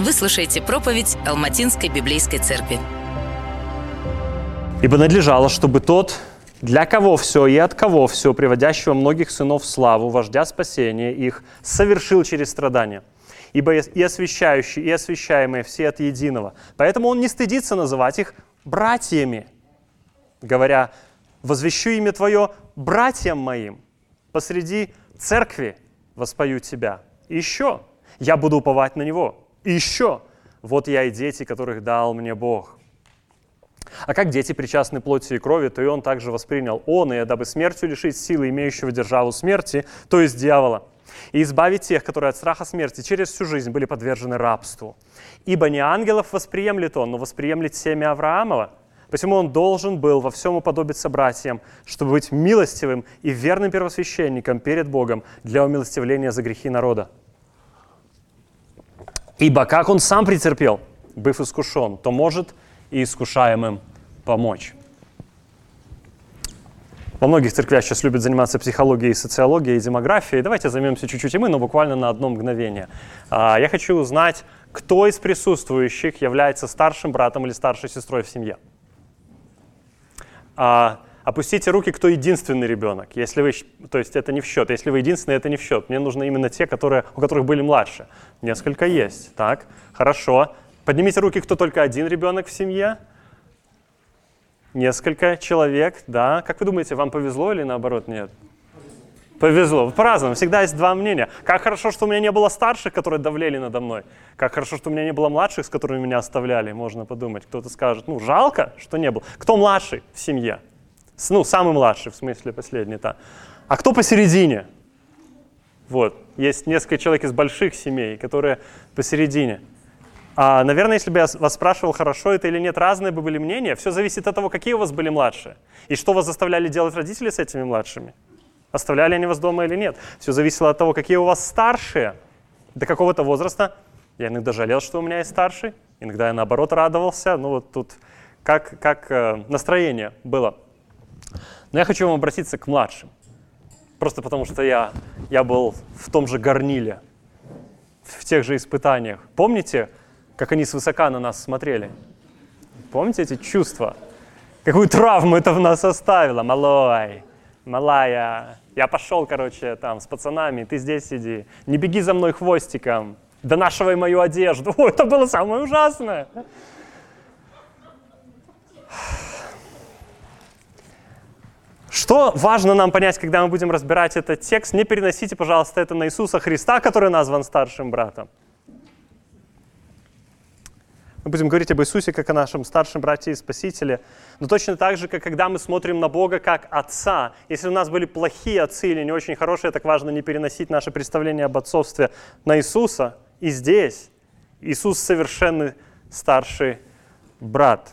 Вы слушаете проповедь Алматинской библейской церкви. Ибо надлежало, чтобы тот, для кого все и от кого все, приводящего многих сынов в славу, вождя спасения их, совершил через страдания. Ибо и освящающие, и освящаемые все от единого. Поэтому он не стыдится называть их братьями, говоря, возвещу имя Твое братьям моим, посреди церкви воспою Тебя. И еще, я буду уповать на Него. И еще, вот я и дети, которых дал мне Бог. А как дети причастны плоти и крови, то и он также воспринял он, и дабы смертью лишить силы имеющего державу смерти, то есть дьявола, и избавить тех, которые от страха смерти через всю жизнь были подвержены рабству. Ибо не ангелов восприемлет он, но восприемлет семя Авраамова. Посему он должен был во всем уподобиться братьям, чтобы быть милостивым и верным первосвященником перед Богом для умилостивления за грехи народа. Ибо как он сам претерпел, быв искушен, то может и искушаемым помочь. Во многих церквях сейчас любят заниматься психологией, социологией демографией. Давайте займемся чуть-чуть и мы, но буквально на одно мгновение. А, я хочу узнать, кто из присутствующих является старшим братом или старшей сестрой в семье. Опустите руки, кто единственный ребенок. Если вы, то есть это не в счет. Если вы единственный, это не в счет. Мне нужны именно те, которые, у которых были младше. Несколько есть. Так, хорошо. Поднимите руки, кто только один ребенок в семье. Несколько человек, да. Как вы думаете, вам повезло или наоборот нет? Повезло. По-разному. Всегда есть два мнения. Как хорошо, что у меня не было старших, которые давлели надо мной. Как хорошо, что у меня не было младших, с которыми меня оставляли. Можно подумать. Кто-то скажет, ну, жалко, что не было. Кто младший в семье? Ну, самый младший, в смысле последний, да. А кто посередине? Вот. Есть несколько человек из больших семей, которые посередине. А, наверное, если бы я вас спрашивал, хорошо это или нет, разные бы были мнения. Все зависит от того, какие у вас были младшие. И что вас заставляли делать родители с этими младшими. Оставляли они вас дома или нет. Все зависело от того, какие у вас старшие. До какого-то возраста. Я иногда жалел, что у меня есть старший. Иногда я наоборот радовался. Ну вот тут как, как э, настроение было. Но я хочу вам обратиться к младшим. Просто потому что я, я был в том же горниле, в тех же испытаниях. Помните, как они свысока на нас смотрели. Помните эти чувства? Какую травму это в нас оставило? Малой, малая, я пошел, короче, там с пацанами, ты здесь сиди. Не беги за мной хвостиком, донашивай мою одежду. О, это было самое ужасное. Что важно нам понять, когда мы будем разбирать этот текст? Не переносите, пожалуйста, это на Иисуса Христа, который назван старшим братом. Мы будем говорить об Иисусе как о нашем старшем брате и спасителе. Но точно так же, как когда мы смотрим на Бога как Отца, если у нас были плохие отцы или не очень хорошие, так важно не переносить наше представление об отцовстве на Иисуса. И здесь Иисус совершенный старший брат.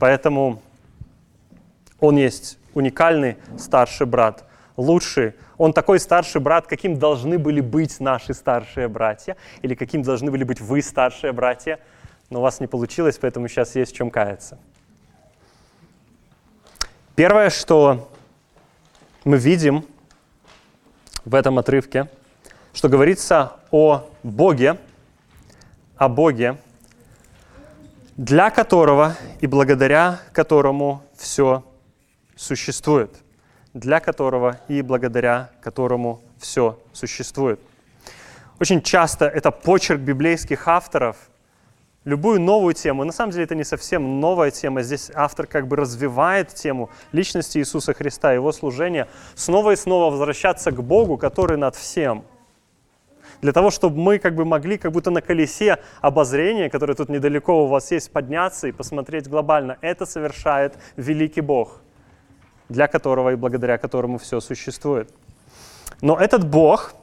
Поэтому Он есть уникальный старший брат, лучший. Он такой старший брат, каким должны были быть наши старшие братья, или каким должны были быть вы, старшие братья – но у вас не получилось, поэтому сейчас есть в чем каяться. Первое, что мы видим в этом отрывке, что говорится о Боге, о Боге, для которого и благодаря которому все существует. Для которого и благодаря которому все существует. Очень часто это почерк библейских авторов – любую новую тему. На самом деле это не совсем новая тема. Здесь автор как бы развивает тему личности Иисуса Христа, его служения, снова и снова возвращаться к Богу, который над всем. Для того, чтобы мы как бы могли как будто на колесе обозрения, которое тут недалеко у вас есть, подняться и посмотреть глобально. Это совершает великий Бог, для которого и благодаря которому все существует. Но этот Бог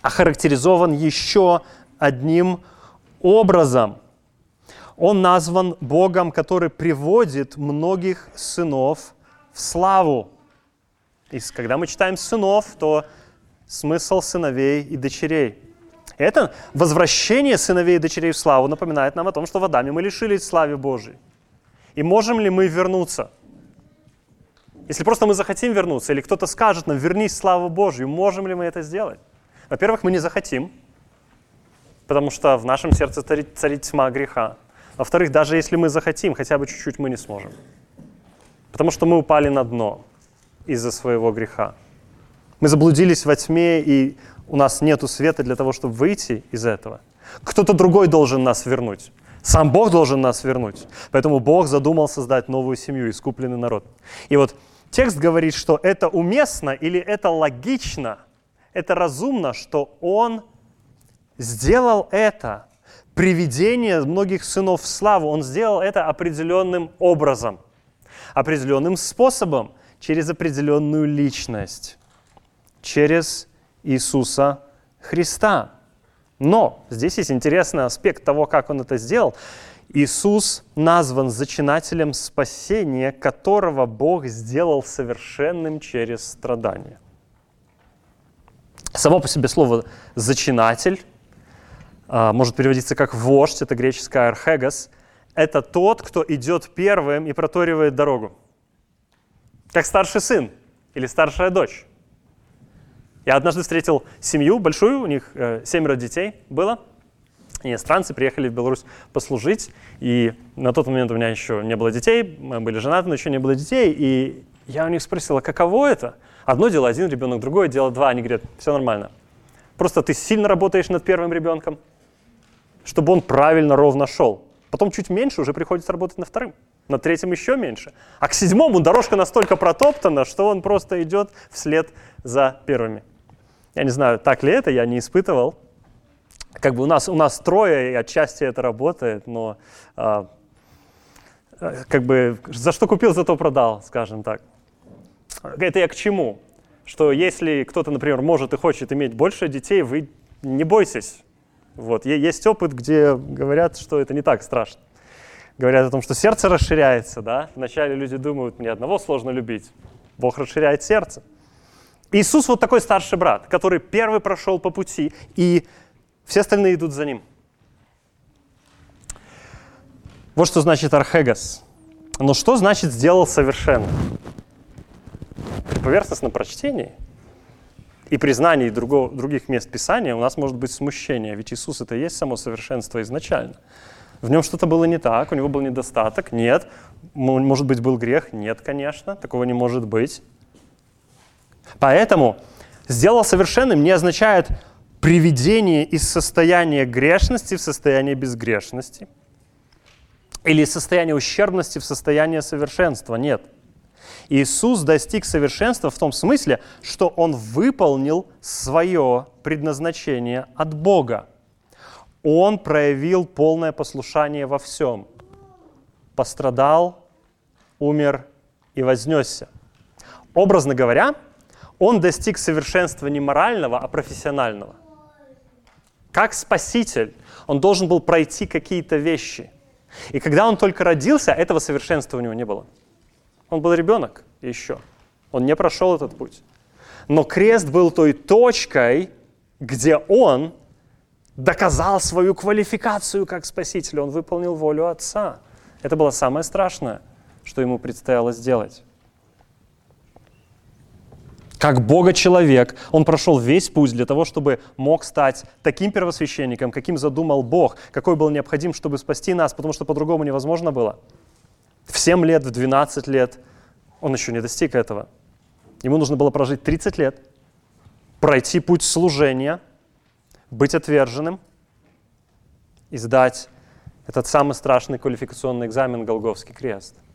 охарактеризован еще одним образом. Он назван Богом, который приводит многих сынов в славу. И когда мы читаем сынов, то смысл сыновей и дочерей. Это возвращение сыновей и дочерей в славу напоминает нам о том, что в Адаме мы лишились славы Божьей. И можем ли мы вернуться? Если просто мы захотим вернуться, или кто-то скажет нам, вернись славу Божью, можем ли мы это сделать? Во-первых, мы не захотим, потому что в нашем сердце царит, царит тьма греха. Во-вторых, даже если мы захотим, хотя бы чуть-чуть мы не сможем. Потому что мы упали на дно из-за своего греха. Мы заблудились во тьме, и у нас нет света для того, чтобы выйти из этого. Кто-то другой должен нас вернуть. Сам Бог должен нас вернуть. Поэтому Бог задумал создать новую семью, искупленный народ. И вот текст говорит, что это уместно или это логично, это разумно, что Он сделал это, приведение многих сынов в славу, Он сделал это определенным образом, определенным способом, через определенную личность, через Иисуса Христа. Но здесь есть интересный аспект того, как он это сделал. Иисус назван зачинателем спасения, которого Бог сделал совершенным через страдания. Само по себе слово «зачинатель» а, может переводиться как «вождь», это греческое «архегос». Это тот, кто идет первым и проторивает дорогу. Как старший сын или старшая дочь. Я однажды встретил семью большую, у них э, семеро детей было. Иностранцы приехали в Беларусь послужить, и на тот момент у меня еще не было детей, мы были женаты, но еще не было детей, и я у них спросил, а каково это? Одно дело один ребенок, другое дело два. Они говорят, все нормально. Просто ты сильно работаешь над первым ребенком, чтобы он правильно, ровно шел. Потом чуть меньше уже приходится работать над вторым, на третьем еще меньше. А к седьмому дорожка настолько протоптана, что он просто идет вслед за первыми. Я не знаю, так ли это, я не испытывал. Как бы у нас, у нас трое, и отчасти это работает, но а, э, как бы за что купил, зато продал, скажем так. Это я к чему? Что если кто-то, например, может и хочет иметь больше детей, вы не бойтесь. Вот. Есть опыт, где говорят, что это не так страшно. Говорят о том, что сердце расширяется. Да? Вначале люди думают, мне одного сложно любить. Бог расширяет сердце. Иисус вот такой старший брат, который первый прошел по пути, и все остальные идут за ним. Вот что значит архегос. Но что значит сделал совершенно? При поверхностном прочтении и признании другого, других мест Писания у нас может быть смущение, ведь Иисус это и есть само совершенство изначально. В нем что-то было не так, у него был недостаток, нет. Может быть, был грех, нет, конечно, такого не может быть. Поэтому «сделал совершенным» не означает приведение из состояния грешности в состояние безгрешности или из состояния ущербности в состояние совершенства. Нет. Иисус достиг совершенства в том смысле, что Он выполнил свое предназначение от Бога. Он проявил полное послушание во всем. Пострадал, умер и вознесся. Образно говоря, он достиг совершенства не морального, а профессионального. Как спаситель, он должен был пройти какие-то вещи. И когда он только родился, этого совершенства у него не было. Он был ребенок еще. Он не прошел этот путь. Но крест был той точкой, где он доказал свою квалификацию как спаситель. Он выполнил волю Отца. Это было самое страшное, что ему предстояло сделать как Бога-человек, он прошел весь путь для того, чтобы мог стать таким первосвященником, каким задумал Бог, какой был необходим, чтобы спасти нас, потому что по-другому невозможно было. В 7 лет, в 12 лет он еще не достиг этого. Ему нужно было прожить 30 лет, пройти путь служения, быть отверженным и сдать этот самый страшный квалификационный экзамен Голговский крест –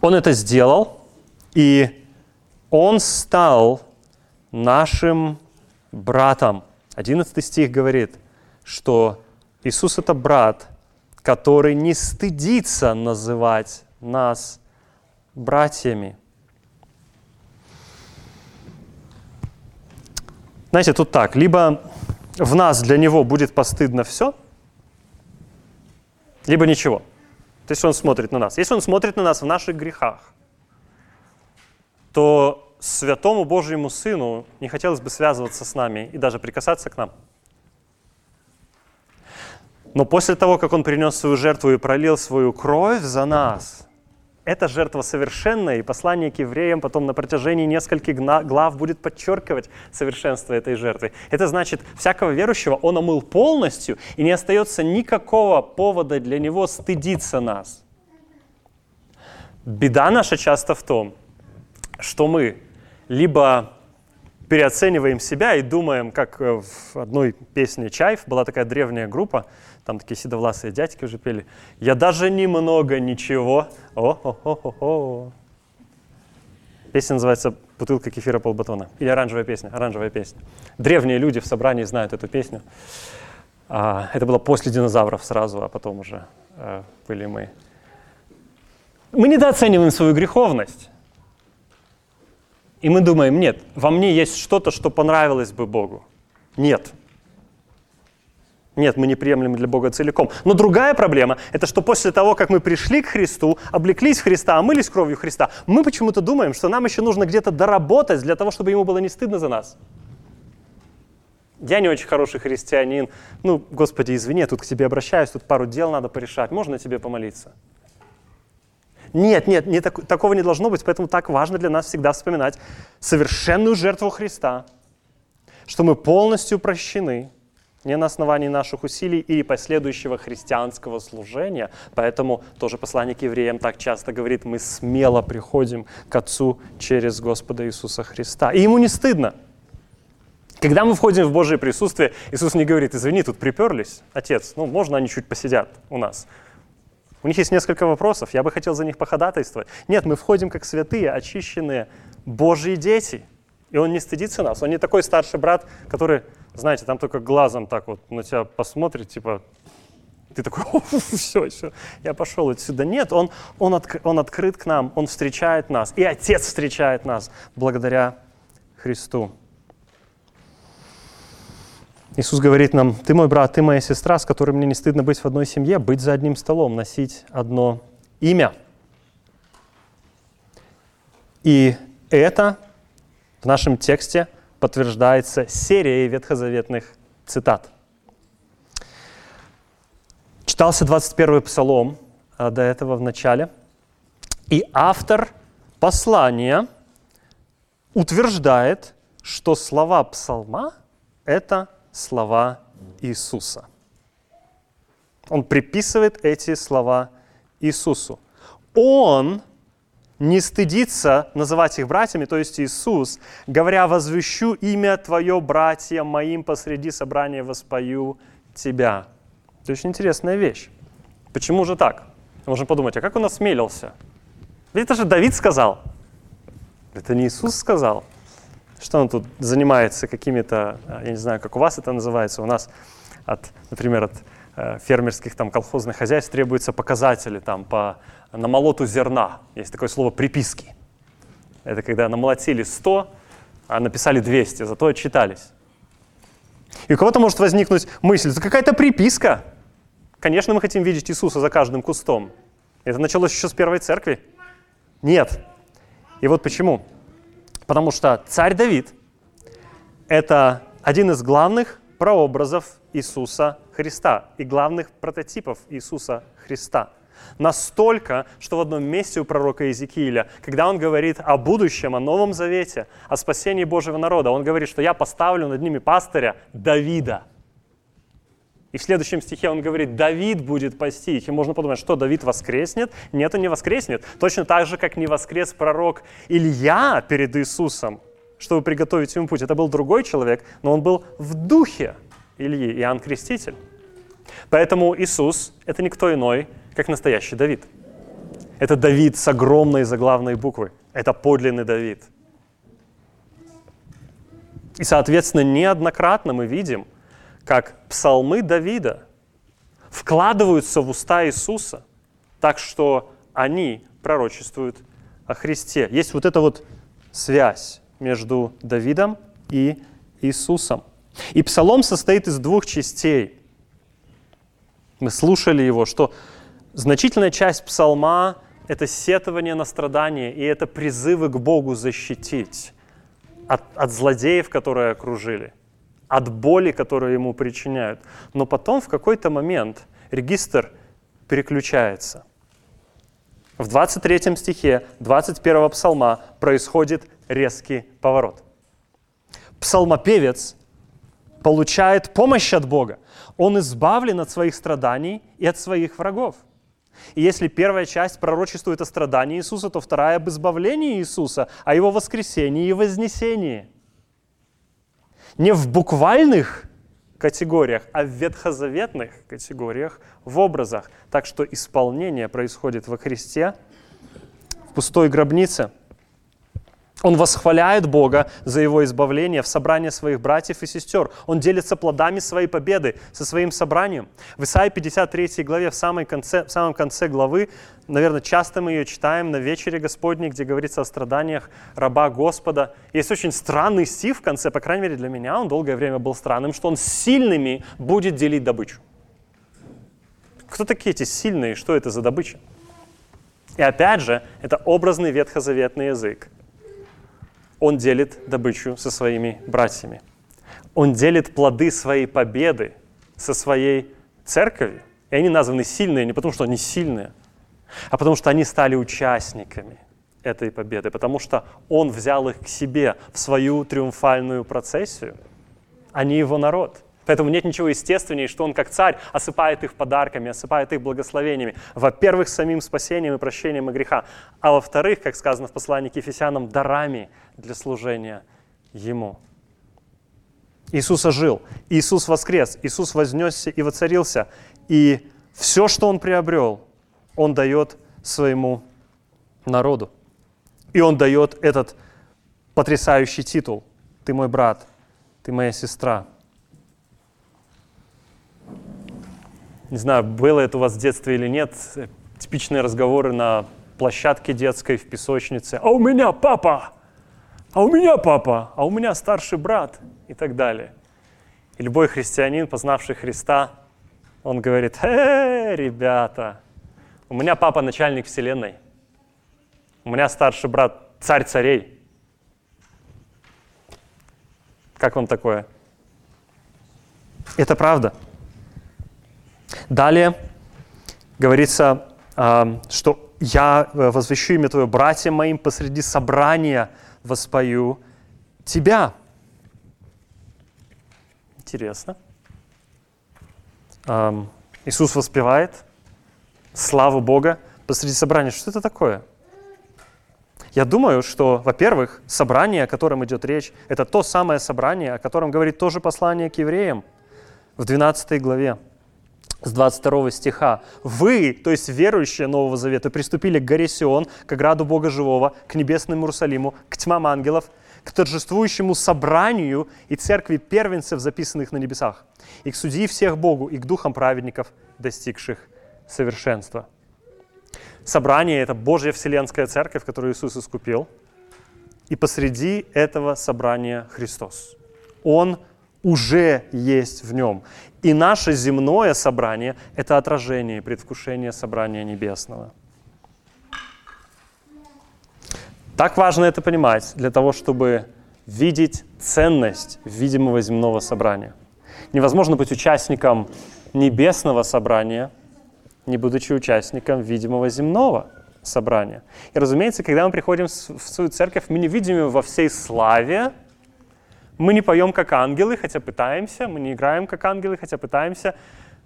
Он это сделал, и он стал нашим братом. 11 стих говорит, что Иисус это брат, который не стыдится называть нас братьями. Знаете, тут так, либо в нас для него будет постыдно все, либо ничего. То есть он смотрит на нас. Если он смотрит на нас в наших грехах, то святому Божьему Сыну не хотелось бы связываться с нами и даже прикасаться к нам. Но после того, как Он принес свою жертву и пролил свою кровь за нас, эта жертва совершенная, и послание к евреям потом на протяжении нескольких глав будет подчеркивать совершенство этой жертвы. Это значит, всякого верующего он омыл полностью, и не остается никакого повода для него стыдиться нас. Беда наша часто в том, что мы либо переоцениваем себя и думаем, как э, в одной песне «Чайф» была такая древняя группа, там такие седовласые дядьки уже пели. «Я даже немного ничего». О-хо-хо-хо-хо. Песня называется «Бутылка кефира полбатона». Или оранжевая песня, оранжевая песня. Древние люди в собрании знают эту песню. А, это было после динозавров сразу, а потом уже а, были мы. Мы недооцениваем свою греховность. И мы думаем, нет, во мне есть что-то, что понравилось бы Богу. Нет. Нет, мы не приемлемы для Бога целиком. Но другая проблема – это что после того, как мы пришли к Христу, облеклись в Христа, омылись кровью Христа, мы почему-то думаем, что нам еще нужно где-то доработать для того, чтобы ему было не стыдно за нас. Я не очень хороший христианин. Ну, Господи, извини, я тут к тебе обращаюсь, тут пару дел надо порешать. Можно тебе помолиться? Нет, нет, не так, такого не должно быть, поэтому так важно для нас всегда вспоминать совершенную жертву Христа, что мы полностью прощены, не на основании наших усилий и последующего христианского служения. Поэтому тоже послание к евреям так часто говорит, мы смело приходим к Отцу через Господа Иисуса Христа. И ему не стыдно. Когда мы входим в Божье присутствие, Иисус не говорит, извини, тут приперлись, Отец, ну можно они чуть посидят у нас. У них есть несколько вопросов, я бы хотел за них походатайствовать. Нет, мы входим как святые, очищенные Божьи дети. И он не стыдится нас. Он не такой старший брат, который, знаете, там только глазом так вот на тебя посмотрит, типа, ты такой, все, все, я пошел отсюда. Нет, он, он, отк, он открыт к нам, он встречает нас. И Отец встречает нас благодаря Христу. Иисус говорит нам, ты мой брат, ты моя сестра, с которой мне не стыдно быть в одной семье, быть за одним столом, носить одно имя. И это в нашем тексте подтверждается серией ветхозаветных цитат. Читался 21 псалом а, до этого в начале, и автор послания утверждает, что слова псалма – это слова Иисуса. Он приписывает эти слова Иисусу. Он не стыдится называть их братьями, то есть Иисус, говоря, «Возвещу имя Твое, братья моим, посреди собрания воспою Тебя». Это очень интересная вещь. Почему же так? Можно подумать, а как он осмелился? Ведь это же Давид сказал. Это не Иисус сказал. Что он тут занимается какими-то, я не знаю, как у вас это называется, у нас, от, например, от фермерских там колхозных хозяйств требуются показатели там по намолоту зерна. Есть такое слово приписки. Это когда намолотили 100, а написали 200, зато отчитались. И у кого-то может возникнуть мысль, это какая-то приписка. Конечно, мы хотим видеть Иисуса за каждым кустом. Это началось еще с первой церкви. Нет. И вот почему. Потому что царь Давид – это один из главных прообразов Иисуса Христа и главных прототипов Иисуса Христа. Настолько, что в одном месте у пророка Иезекииля, когда он говорит о будущем, о Новом Завете, о спасении Божьего народа, он говорит, что я поставлю над ними пастыря Давида. И в следующем стихе он говорит, Давид будет пасти их. И можно подумать, что Давид воскреснет? Нет, он не воскреснет. Точно так же, как не воскрес пророк Илья перед Иисусом, чтобы приготовить ему путь. Это был другой человек, но он был в духе Ильи, Иоанн Креститель. Поэтому Иисус – это никто иной, как настоящий Давид. Это Давид с огромной заглавной буквы. Это подлинный Давид. И, соответственно, неоднократно мы видим – как псалмы Давида вкладываются в уста Иисуса, так что они пророчествуют о Христе. Есть вот эта вот связь между Давидом и Иисусом. И псалом состоит из двух частей. Мы слушали его, что значительная часть псалма – это сетование на страдания, и это призывы к Богу защитить от, от злодеев, которые окружили от боли, которую ему причиняют. Но потом в какой-то момент регистр переключается. в 23 стихе 21 псалма происходит резкий поворот. Псалмопевец получает помощь от Бога. Он избавлен от своих страданий и от своих врагов. И если первая часть пророчествует о страдании Иисуса, то вторая об избавлении Иисуса, о его воскресении и вознесении. Не в буквальных категориях, а в ветхозаветных категориях, в образах. Так что исполнение происходит во Христе, в пустой гробнице. Он восхваляет Бога за его избавление в собрании своих братьев и сестер. Он делится плодами своей победы со своим собранием. В Исаии 53 главе, в, самой конце, в самом конце главы, наверное, часто мы ее читаем на вечере Господней, где говорится о страданиях раба Господа. Есть очень странный стих в конце, по крайней мере для меня, он долгое время был странным, что он сильными будет делить добычу. Кто такие эти сильные? Что это за добыча? И опять же, это образный ветхозаветный язык. Он делит добычу со своими братьями. Он делит плоды своей победы со своей церковью. И они названы сильные не потому, что они сильные, а потому что они стали участниками этой победы, потому что он взял их к себе в свою триумфальную процессию. Они его народ – Поэтому нет ничего естественнее, что он как царь осыпает их подарками, осыпает их благословениями. Во-первых, самим спасением и прощением и греха. А во-вторых, как сказано в послании к Ефесянам, дарами для служения Ему. Иисус ожил, Иисус воскрес, Иисус вознесся и воцарился. И все, что Он приобрел, Он дает своему народу. И Он дает этот потрясающий титул. Ты мой брат, ты моя сестра, Не знаю, было это у вас в детстве или нет, типичные разговоры на площадке детской, в песочнице. «А у меня папа! А у меня папа! А у меня старший брат!» и так далее. И любой христианин, познавший Христа, он говорит, «Э, ребята, у меня папа начальник вселенной, у меня старший брат царь царей». Как вам такое? Это правда. Далее говорится, а, что я э, возвещу имя Твое братьям моим посреди собрания воспою Тебя. Интересно. Иисус воспевает славу Бога посреди собрания. Что это такое? Я думаю, что, во-первых, собрание, о котором идет речь, это то самое собрание, о котором говорит тоже послание к евреям в 12 главе с 22 стиха. «Вы, то есть верующие Нового Завета, приступили к горе Сион, к ограду Бога Живого, к небесному Иерусалиму, к тьмам ангелов, к торжествующему собранию и церкви первенцев, записанных на небесах, и к судьи всех Богу, и к духам праведников, достигших совершенства». Собрание – это Божья Вселенская Церковь, которую Иисус искупил. И посреди этого собрания Христос. Он уже есть в нем. И наше земное собрание – это отражение и предвкушение собрания небесного. Так важно это понимать для того, чтобы видеть ценность видимого земного собрания. Невозможно быть участником небесного собрания, не будучи участником видимого земного собрания. И, разумеется, когда мы приходим в свою церковь, мы не видим его во всей славе, мы не поем как ангелы, хотя пытаемся, мы не играем как ангелы, хотя пытаемся,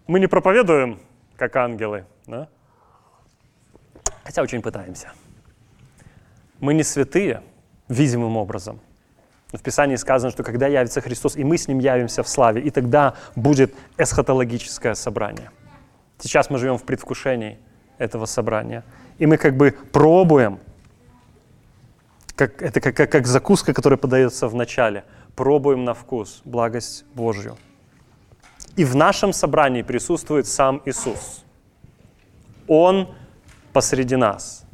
мы не проповедуем как ангелы, да? хотя очень пытаемся. Мы не святые видимым образом. В Писании сказано, что когда явится Христос, и мы с Ним явимся в славе, и тогда будет эсхатологическое собрание. Сейчас мы живем в предвкушении этого собрания. И мы как бы пробуем, как, это как, как, как закуска, которая подается в начале – пробуем на вкус благость Божью. И в нашем собрании присутствует сам Иисус. Он посреди нас.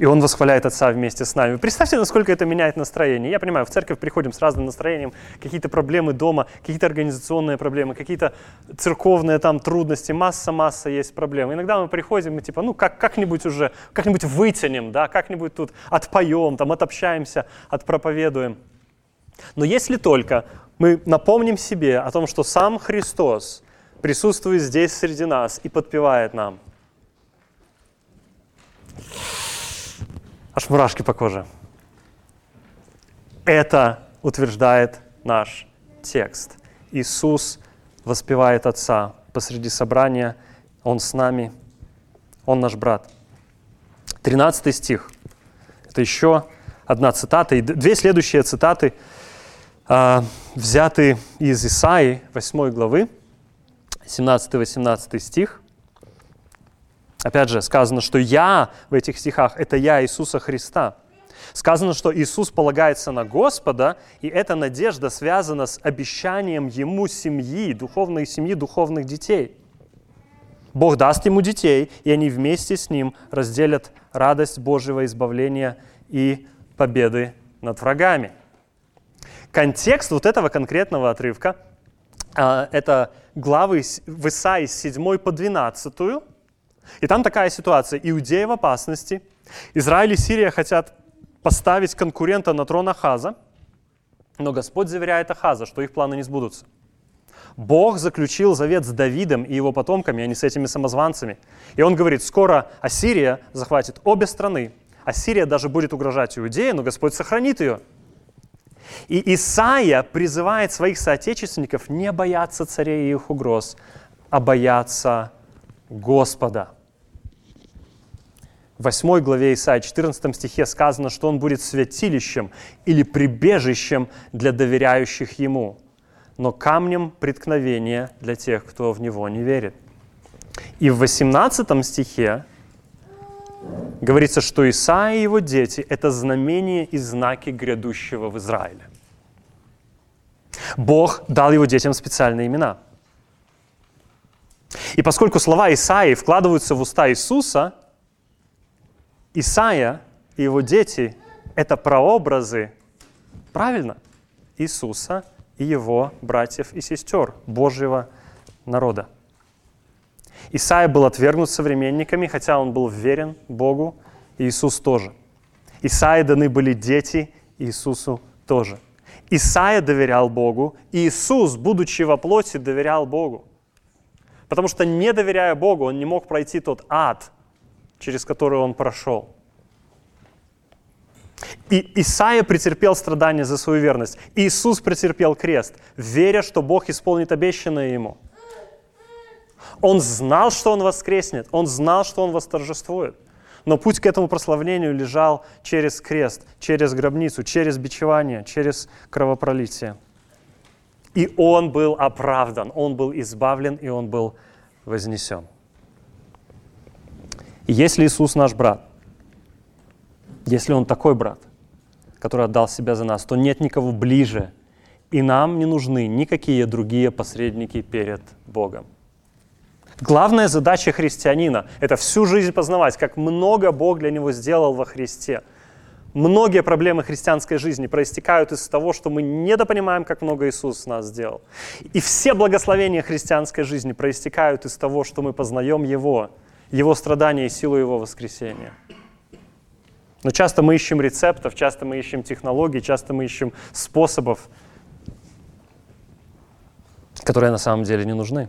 И Он восхваляет Отца вместе с нами. Представьте, насколько это меняет настроение. Я понимаю, в церковь приходим с разным настроением, какие-то проблемы дома, какие-то организационные проблемы, какие-то церковные там трудности, масса-масса есть проблем. Иногда мы приходим и типа, ну как, как-нибудь уже, как-нибудь вытянем, да, как-нибудь тут отпоем, там отобщаемся, отпроповедуем. Но если только мы напомним себе о том, что сам Христос присутствует здесь среди нас и подпевает нам. Аж мурашки по коже. Это утверждает наш текст. Иисус воспевает Отца посреди собрания. Он с нами. Он наш брат. 13 стих. Это еще одна цитата. И две следующие цитаты э, взяты из Исаии 8 главы, 17-18 стих. Опять же, сказано, что «я» в этих стихах – это «я» Иисуса Христа. Сказано, что Иисус полагается на Господа, и эта надежда связана с обещанием Ему семьи, духовной семьи, духовных детей. Бог даст Ему детей, и они вместе с Ним разделят радость Божьего избавления и победы над врагами. Контекст вот этого конкретного отрывка а, – это главы в Исаии с 7 по 12. И там такая ситуация. Иудеи в опасности. Израиль и Сирия хотят поставить конкурента на трон Ахаза, но Господь заверяет Ахаза, что их планы не сбудутся. Бог заключил завет с Давидом и его потомками, а не с этими самозванцами. И он говорит, скоро Ассирия захватит обе страны. Ассирия даже будет угрожать Иудею, но Господь сохранит ее. И Исаия призывает своих соотечественников не бояться царей и их угроз, а бояться Господа. В 8 главе Исаия, 14 стихе сказано, что он будет святилищем или прибежищем для доверяющих ему, но камнем преткновения для тех, кто в него не верит. И в 18 стихе говорится, что Исаия и его дети – это знамения и знаки грядущего в Израиле. Бог дал его детям специальные имена. И поскольку слова Исаии вкладываются в уста Иисуса, Исаия и его дети – это прообразы, правильно, Иисуса и его братьев и сестер, Божьего народа. Исаия был отвергнут современниками, хотя он был верен Богу, и Иисус тоже. Исаии даны были дети, Иисусу тоже. Исаия доверял Богу, и Иисус, будучи во плоти, доверял Богу. Потому что, не доверяя Богу, он не мог пройти тот ад, через который он прошел. И Исаия претерпел страдания за свою верность. Иисус претерпел крест, веря, что Бог исполнит обещанное ему. Он знал, что он воскреснет, он знал, что он восторжествует. Но путь к этому прославлению лежал через крест, через гробницу, через бичевание, через кровопролитие. И он был оправдан, он был избавлен, и он был вознесен. Если Иисус наш брат, если Он такой брат, который отдал себя за нас, то нет никого ближе, и нам не нужны никакие другие посредники перед Богом. Главная задача христианина – это всю жизнь познавать, как много Бог для него сделал во Христе. Многие проблемы христианской жизни проистекают из того, что мы недопонимаем, как много Иисус нас сделал. И все благословения христианской жизни проистекают из того, что мы познаем Его, Его страдания и силу Его воскресения. Но часто мы ищем рецептов, часто мы ищем технологий, часто мы ищем способов, которые на самом деле не нужны.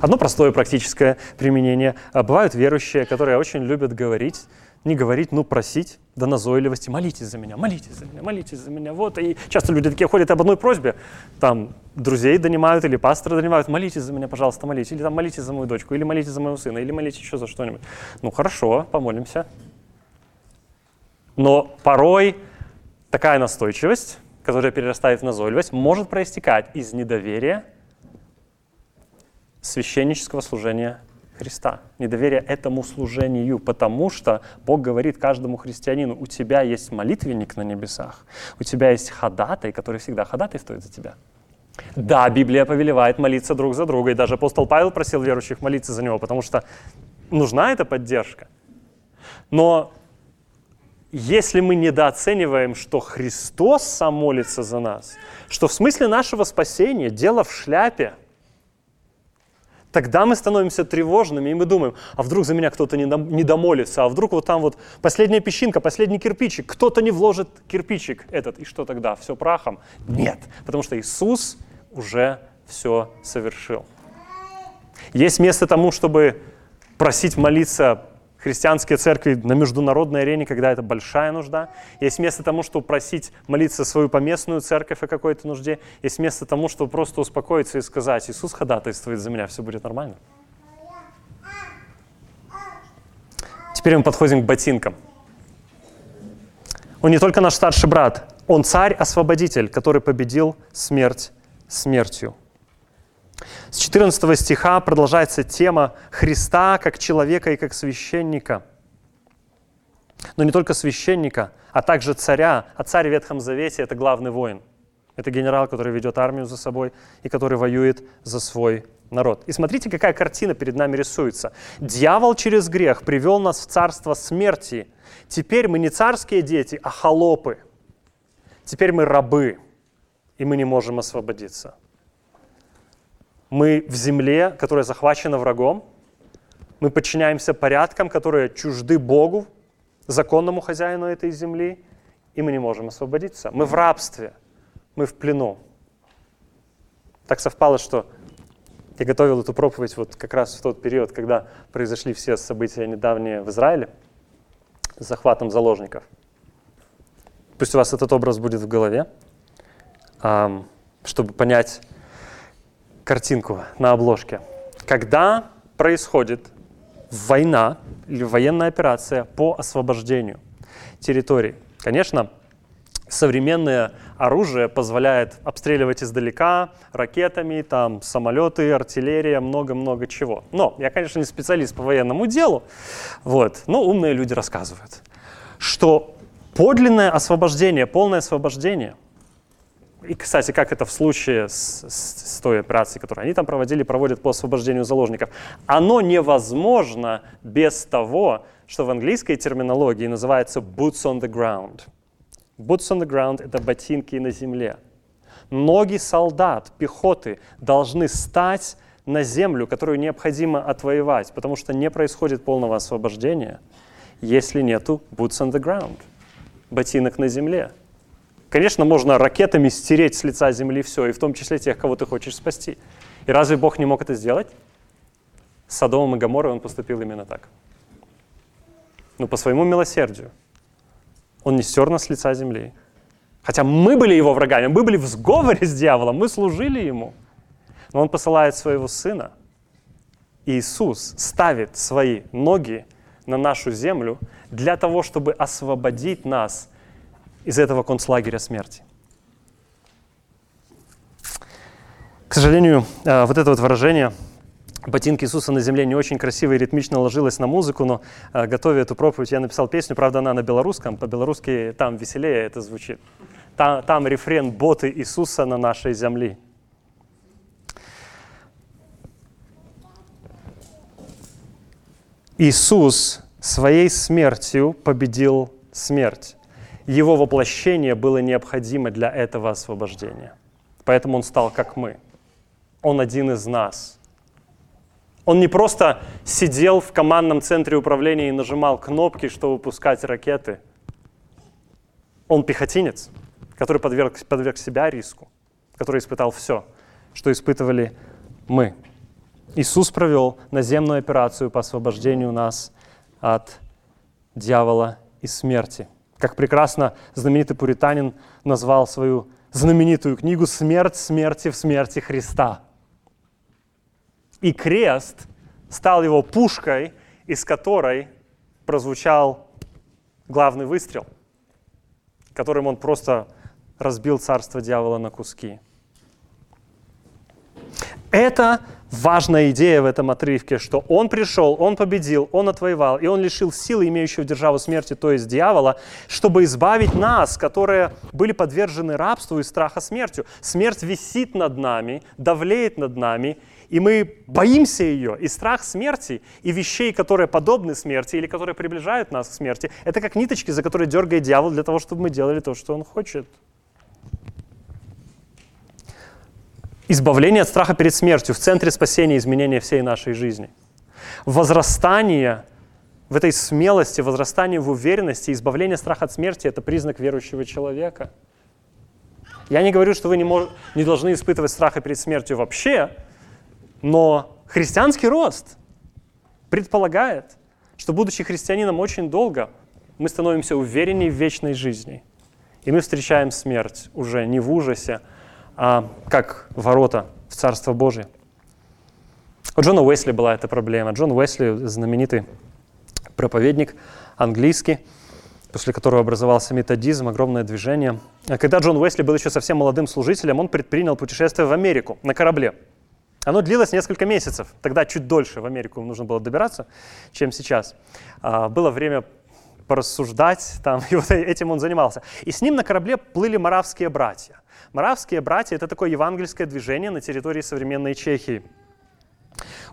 Одно простое практическое применение. А бывают верующие, которые очень любят говорить, не говорить, ну просить до назойливости, молитесь за меня, молитесь за меня, молитесь за меня. Вот, и часто люди такие ходят об одной просьбе, там друзей донимают или пастора донимают, молитесь за меня, пожалуйста, молитесь, или там молитесь за мою дочку, или молитесь за моего сына, или молитесь еще за что-нибудь. Ну хорошо, помолимся. Но порой такая настойчивость, которая перерастает в назойливость, может проистекать из недоверия священнического служения Христа, недоверие этому служению, потому что Бог говорит каждому христианину, у тебя есть молитвенник на небесах, у тебя есть ходатай, который всегда ходатайствует за тебя. Да, Библия повелевает молиться друг за друга, и даже апостол Павел просил верующих молиться за него, потому что нужна эта поддержка. Но если мы недооцениваем, что Христос сам молится за нас, что в смысле нашего спасения дело в шляпе – тогда мы становимся тревожными, и мы думаем, а вдруг за меня кто-то не домолится, а вдруг вот там вот последняя песчинка, последний кирпичик, кто-то не вложит кирпичик этот, и что тогда, все прахом? Нет, потому что Иисус уже все совершил. Есть место тому, чтобы просить молиться христианские церкви на международной арене, когда это большая нужда. Есть место тому, чтобы просить молиться свою поместную церковь о какой-то нужде. Есть место тому, чтобы просто успокоиться и сказать, Иисус ходатайствует за меня, все будет нормально. Теперь мы подходим к ботинкам. Он не только наш старший брат, он царь-освободитель, который победил смерть смертью. С 14 стиха продолжается тема Христа как человека и как священника. Но не только священника, а также царя. А царь в Ветхом Завете – это главный воин. Это генерал, который ведет армию за собой и который воюет за свой народ. И смотрите, какая картина перед нами рисуется. Дьявол через грех привел нас в царство смерти. Теперь мы не царские дети, а холопы. Теперь мы рабы, и мы не можем освободиться мы в земле, которая захвачена врагом, мы подчиняемся порядкам, которые чужды Богу, законному хозяину этой земли, и мы не можем освободиться. Мы в рабстве, мы в плену. Так совпало, что я готовил эту проповедь вот как раз в тот период, когда произошли все события недавние в Израиле с захватом заложников. Пусть у вас этот образ будет в голове, чтобы понять, картинку на обложке. Когда происходит война или военная операция по освобождению территории, конечно, современное оружие позволяет обстреливать издалека ракетами, там, самолеты, артиллерия, много-много чего. Но я, конечно, не специалист по военному делу, вот, но умные люди рассказывают, что подлинное освобождение, полное освобождение – и, кстати, как это в случае с, с, с той операцией, которую они там проводили, проводят по освобождению заложников. Оно невозможно без того, что в английской терминологии называется boots on the ground. Boots on the ground — это ботинки на земле. Ноги солдат, пехоты должны стать на землю, которую необходимо отвоевать, потому что не происходит полного освобождения, если нету boots on the ground, ботинок на земле. Конечно, можно ракетами стереть с лица земли все, и в том числе тех, кого ты хочешь спасти. И разве Бог не мог это сделать? С Содомом и Гоморрой он поступил именно так. Но по своему милосердию он не стер нас с лица земли. Хотя мы были его врагами, мы были в сговоре с дьяволом, мы служили ему. Но он посылает своего сына. Иисус ставит свои ноги на нашу землю для того, чтобы освободить нас из этого концлагеря смерти. К сожалению, э, вот это вот выражение «ботинки Иисуса на земле» не очень красиво и ритмично ложилось на музыку, но э, готовя эту проповедь, я написал песню, правда, она на белорусском, по-белорусски там веселее это звучит. Там, там рефрен «Боты Иисуса на нашей земле». Иисус своей смертью победил смерть его воплощение было необходимо для этого освобождения. Поэтому он стал как мы. Он один из нас. Он не просто сидел в командном центре управления и нажимал кнопки, чтобы пускать ракеты. Он пехотинец, который подверг, подверг себя риску, который испытал все, что испытывали мы. Иисус провел наземную операцию по освобождению нас от дьявола и смерти как прекрасно знаменитый пуританин назвал свою знаменитую книгу «Смерть смерти в смерти Христа». И крест стал его пушкой, из которой прозвучал главный выстрел, которым он просто разбил царство дьявола на куски. Это важная идея в этом отрывке, что он пришел, он победил, он отвоевал, и он лишил силы, имеющего державу смерти, то есть дьявола, чтобы избавить нас, которые были подвержены рабству и страха смертью. Смерть висит над нами, давлеет над нами, и мы боимся ее. И страх смерти, и вещей, которые подобны смерти или которые приближают нас к смерти, это как ниточки, за которые дергает дьявол для того, чтобы мы делали то, что он хочет. Избавление от страха перед смертью в центре спасения и изменения всей нашей жизни. Возрастание в этой смелости, возрастание в уверенности, избавление страха от смерти – это признак верующего человека. Я не говорю, что вы не, мож, не должны испытывать страха перед смертью вообще, но христианский рост предполагает, что, будучи христианином очень долго, мы становимся увереннее в вечной жизни. И мы встречаем смерть уже не в ужасе, а как ворота в Царство Божие. У Джона Уэсли была эта проблема. Джон Уэсли, знаменитый проповедник английский, после которого образовался методизм, огромное движение. А когда Джон Уэсли был еще совсем молодым служителем, он предпринял путешествие в Америку на корабле. Оно длилось несколько месяцев. Тогда чуть дольше в Америку нужно было добираться, чем сейчас. А, было время порассуждать, там, и вот этим он занимался. И с ним на корабле плыли маравские братья. Маравские братья – это такое евангельское движение на территории современной Чехии.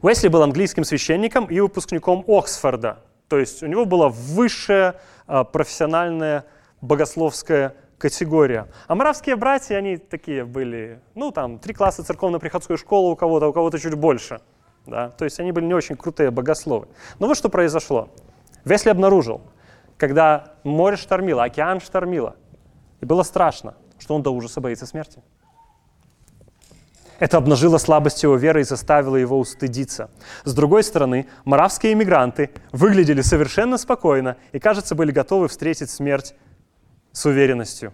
Уэсли был английским священником и выпускником Оксфорда. То есть у него была высшая а, профессиональная богословская категория. А маравские братья, они такие были, ну там, три класса церковно-приходской школы у кого-то, у кого-то чуть больше. Да? То есть они были не очень крутые богословы. Но вот что произошло. Весли обнаружил, когда море штормило, океан штормило, и было страшно, что он до ужаса боится смерти. Это обнажило слабость его веры и заставило его устыдиться. С другой стороны, маравские иммигранты выглядели совершенно спокойно и, кажется, были готовы встретить смерть с уверенностью.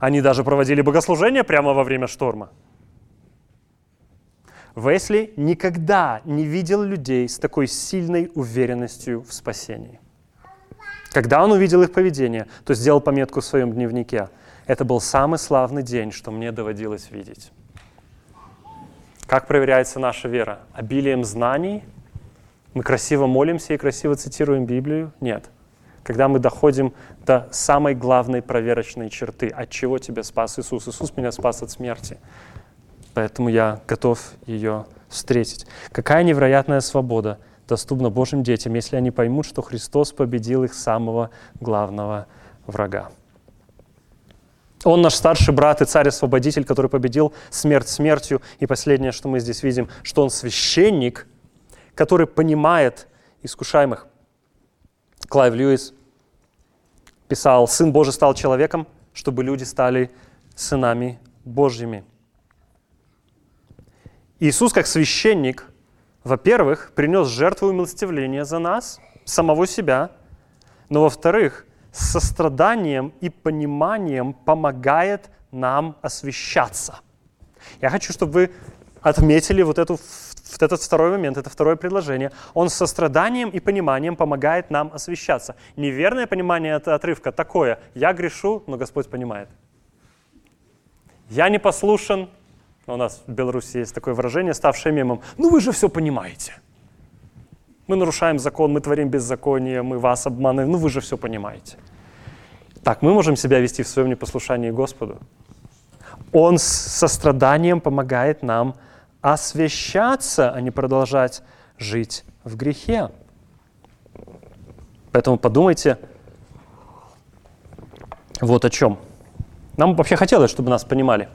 Они даже проводили богослужение прямо во время шторма. Весли никогда не видел людей с такой сильной уверенностью в спасении. Когда он увидел их поведение, то сделал пометку в своем дневнике. Это был самый славный день, что мне доводилось видеть. Как проверяется наша вера? Обилием знаний? Мы красиво молимся и красиво цитируем Библию? Нет. Когда мы доходим до самой главной проверочной черты, от чего тебя спас Иисус. Иисус меня спас от смерти. Поэтому я готов ее встретить. Какая невероятная свобода доступна Божьим детям, если они поймут, что Христос победил их самого главного врага. Он наш старший брат и царь-освободитель, который победил смерть смертью. И последнее, что мы здесь видим, что он священник, который понимает искушаемых. Клайв Льюис писал, «Сын Божий стал человеком, чтобы люди стали сынами Божьими». Иисус, как священник, во-первых, принес жертву и милостивление за нас, самого себя, но во-вторых, с состраданием и пониманием помогает нам освещаться. Я хочу, чтобы вы отметили вот, эту, вот этот второй момент, это второе предложение. Он с состраданием и пониманием помогает нам освещаться. Неверное понимание этого отрывка такое. Я грешу, но Господь понимает. Я не послушен. У нас в Беларуси есть такое выражение, ставшее мемом. Ну вы же все понимаете. Мы нарушаем закон, мы творим беззаконие, мы вас обманываем. Ну вы же все понимаете. Так, мы можем себя вести в своем непослушании Господу. Он с состраданием помогает нам освящаться, а не продолжать жить в грехе. Поэтому подумайте вот о чем. Нам вообще хотелось, чтобы нас понимали.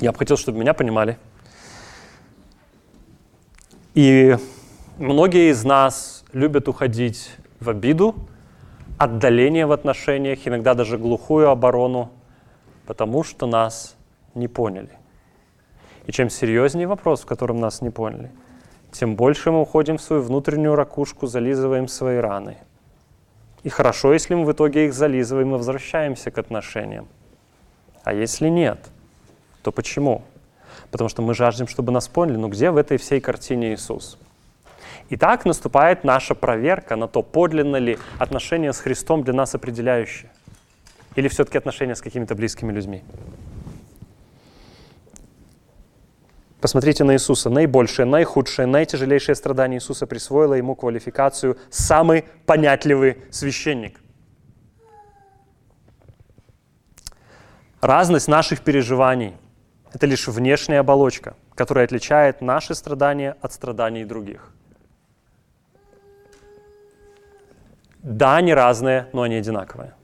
Я бы хотел, чтобы меня понимали. И Многие из нас любят уходить в обиду, отдаление в отношениях, иногда даже глухую оборону, потому что нас не поняли. И чем серьезнее вопрос, в котором нас не поняли, тем больше мы уходим в свою внутреннюю ракушку, зализываем свои раны. И хорошо, если мы в итоге их зализываем и возвращаемся к отношениям. А если нет, то почему? Потому что мы жаждем, чтобы нас поняли, ну где в этой всей картине Иисус? И так наступает наша проверка на то, подлинно ли отношения с Христом для нас определяющие. Или все-таки отношения с какими-то близкими людьми. Посмотрите на Иисуса. Наибольшее, наихудшее, наитяжелейшее страдание Иисуса присвоило ему квалификацию «самый понятливый священник». Разность наших переживаний – это лишь внешняя оболочка, которая отличает наши страдания от страданий других – Да, они разные, но они одинаковые.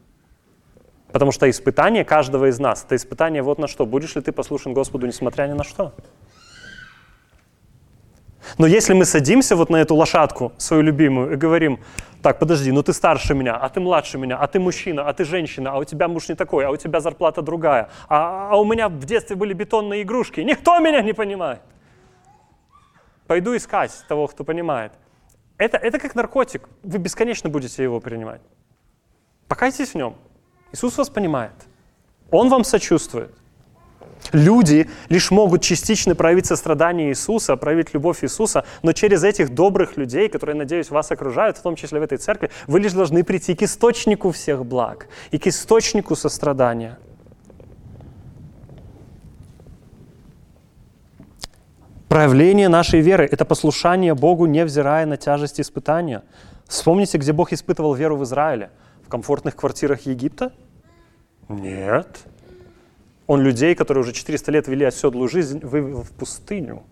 Потому что испытание каждого из нас, это испытание вот на что. Будешь ли ты послушен Господу, несмотря ни на что? Но если мы садимся вот на эту лошадку, свою любимую, и говорим, так, подожди, ну ты старше меня, а ты младше меня, а ты мужчина, а ты женщина, а у тебя муж не такой, а у тебя зарплата другая, а, а у меня в детстве были бетонные игрушки, никто меня не понимает. Пойду искать того, кто понимает. Это, это как наркотик, вы бесконечно будете его принимать. Покайтесь в нем. Иисус вас понимает. Он вам сочувствует. Люди лишь могут частично проявить сострадание Иисуса, проявить любовь Иисуса, но через этих добрых людей, которые, надеюсь, вас окружают, в том числе в этой церкви, вы лишь должны прийти к источнику всех благ и к источнику сострадания. Проявление нашей веры – это послушание Богу, невзирая на тяжесть испытания. Вспомните, где Бог испытывал веру в Израиле. В комфортных квартирах Египта? Нет. Он людей, которые уже 400 лет вели оседлую жизнь, вывел в пустыню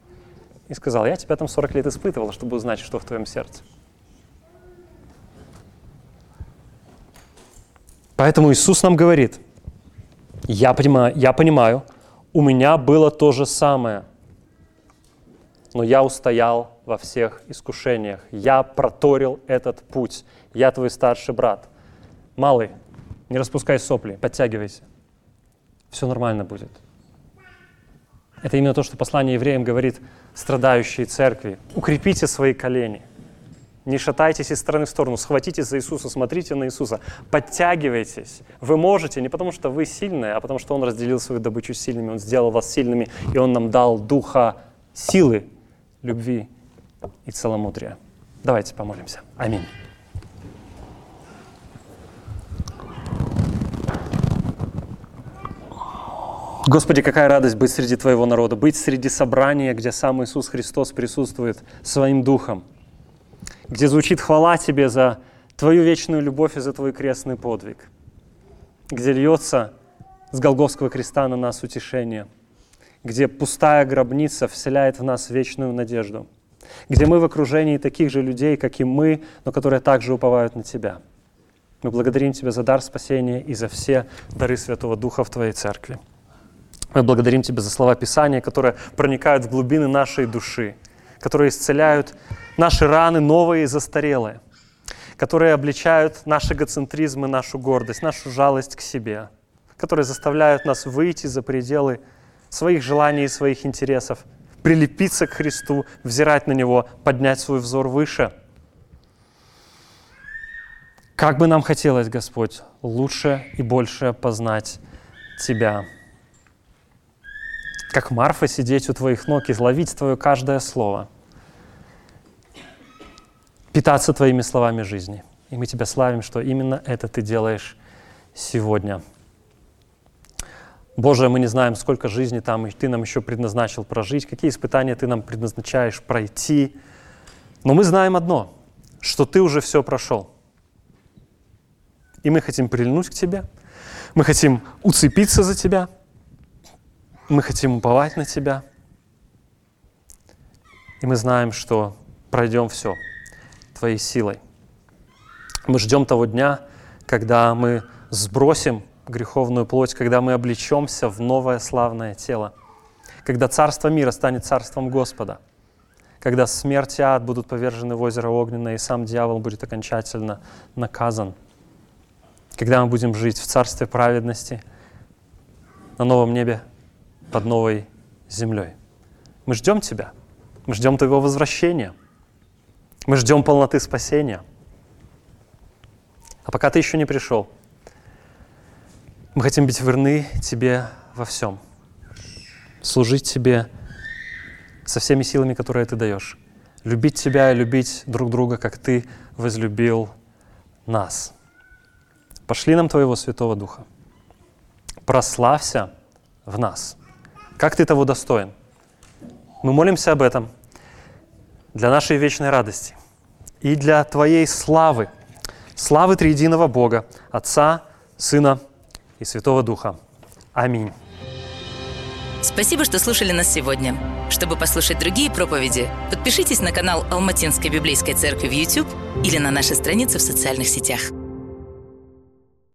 и сказал, я тебя там 40 лет испытывал, чтобы узнать, что в твоем сердце. Поэтому Иисус нам говорит, я понимаю, я понимаю, у меня было то же самое, но я устоял во всех искушениях. Я проторил этот путь. Я твой старший брат. Малый, не распускай сопли, подтягивайся все нормально будет. Это именно то, что послание евреям говорит страдающей церкви. Укрепите свои колени. Не шатайтесь из стороны в сторону, схватитесь за Иисуса, смотрите на Иисуса, подтягивайтесь. Вы можете не потому, что вы сильные, а потому, что Он разделил свою добычу с сильными, Он сделал вас сильными, и Он нам дал духа силы, любви и целомудрия. Давайте помолимся. Аминь. Господи, какая радость быть среди Твоего народа, быть среди собрания, где сам Иисус Христос присутствует своим Духом, где звучит хвала Тебе за Твою вечную любовь и за Твой крестный подвиг, где льется с Голговского креста на нас утешение, где пустая гробница вселяет в нас вечную надежду, где мы в окружении таких же людей, как и мы, но которые также уповают на Тебя. Мы благодарим Тебя за дар спасения и за все дары Святого Духа в Твоей Церкви. Мы благодарим Тебя за слова Писания, которые проникают в глубины нашей души, которые исцеляют наши раны новые и застарелые, которые обличают наш эгоцентризм и нашу гордость, нашу жалость к себе, которые заставляют нас выйти за пределы своих желаний и своих интересов, прилепиться к Христу, взирать на Него, поднять свой взор выше. Как бы нам хотелось, Господь, лучше и больше познать Тебя как Марфа, сидеть у твоих ног и ловить твое каждое слово, питаться твоими словами жизни. И мы тебя славим, что именно это ты делаешь сегодня. Боже, мы не знаем, сколько жизни там и Ты нам еще предназначил прожить, какие испытания Ты нам предназначаешь пройти. Но мы знаем одно, что Ты уже все прошел. И мы хотим прильнуть к Тебе, мы хотим уцепиться за Тебя – мы хотим уповать на Тебя. И мы знаем, что пройдем все Твоей силой. Мы ждем того дня, когда мы сбросим греховную плоть, когда мы облечемся в новое славное тело, когда царство мира станет царством Господа, когда смерть и ад будут повержены в озеро огненное, и сам дьявол будет окончательно наказан, когда мы будем жить в царстве праведности на новом небе под новой землей. Мы ждем Тебя. Мы ждем Твоего возвращения. Мы ждем полноты спасения. А пока Ты еще не пришел, мы хотим быть верны Тебе во всем. Служить Тебе со всеми силами, которые Ты даешь. Любить Тебя и любить друг друга, как Ты возлюбил нас. Пошли нам Твоего Святого Духа. Прославься в нас – как ты того достоин? Мы молимся об этом для нашей вечной радости и для Твоей славы, славы Триединого Бога, Отца, Сына и Святого Духа. Аминь. Спасибо, что слушали нас сегодня. Чтобы послушать другие проповеди, подпишитесь на канал Алматинской библейской церкви в YouTube или на наши страницы в социальных сетях.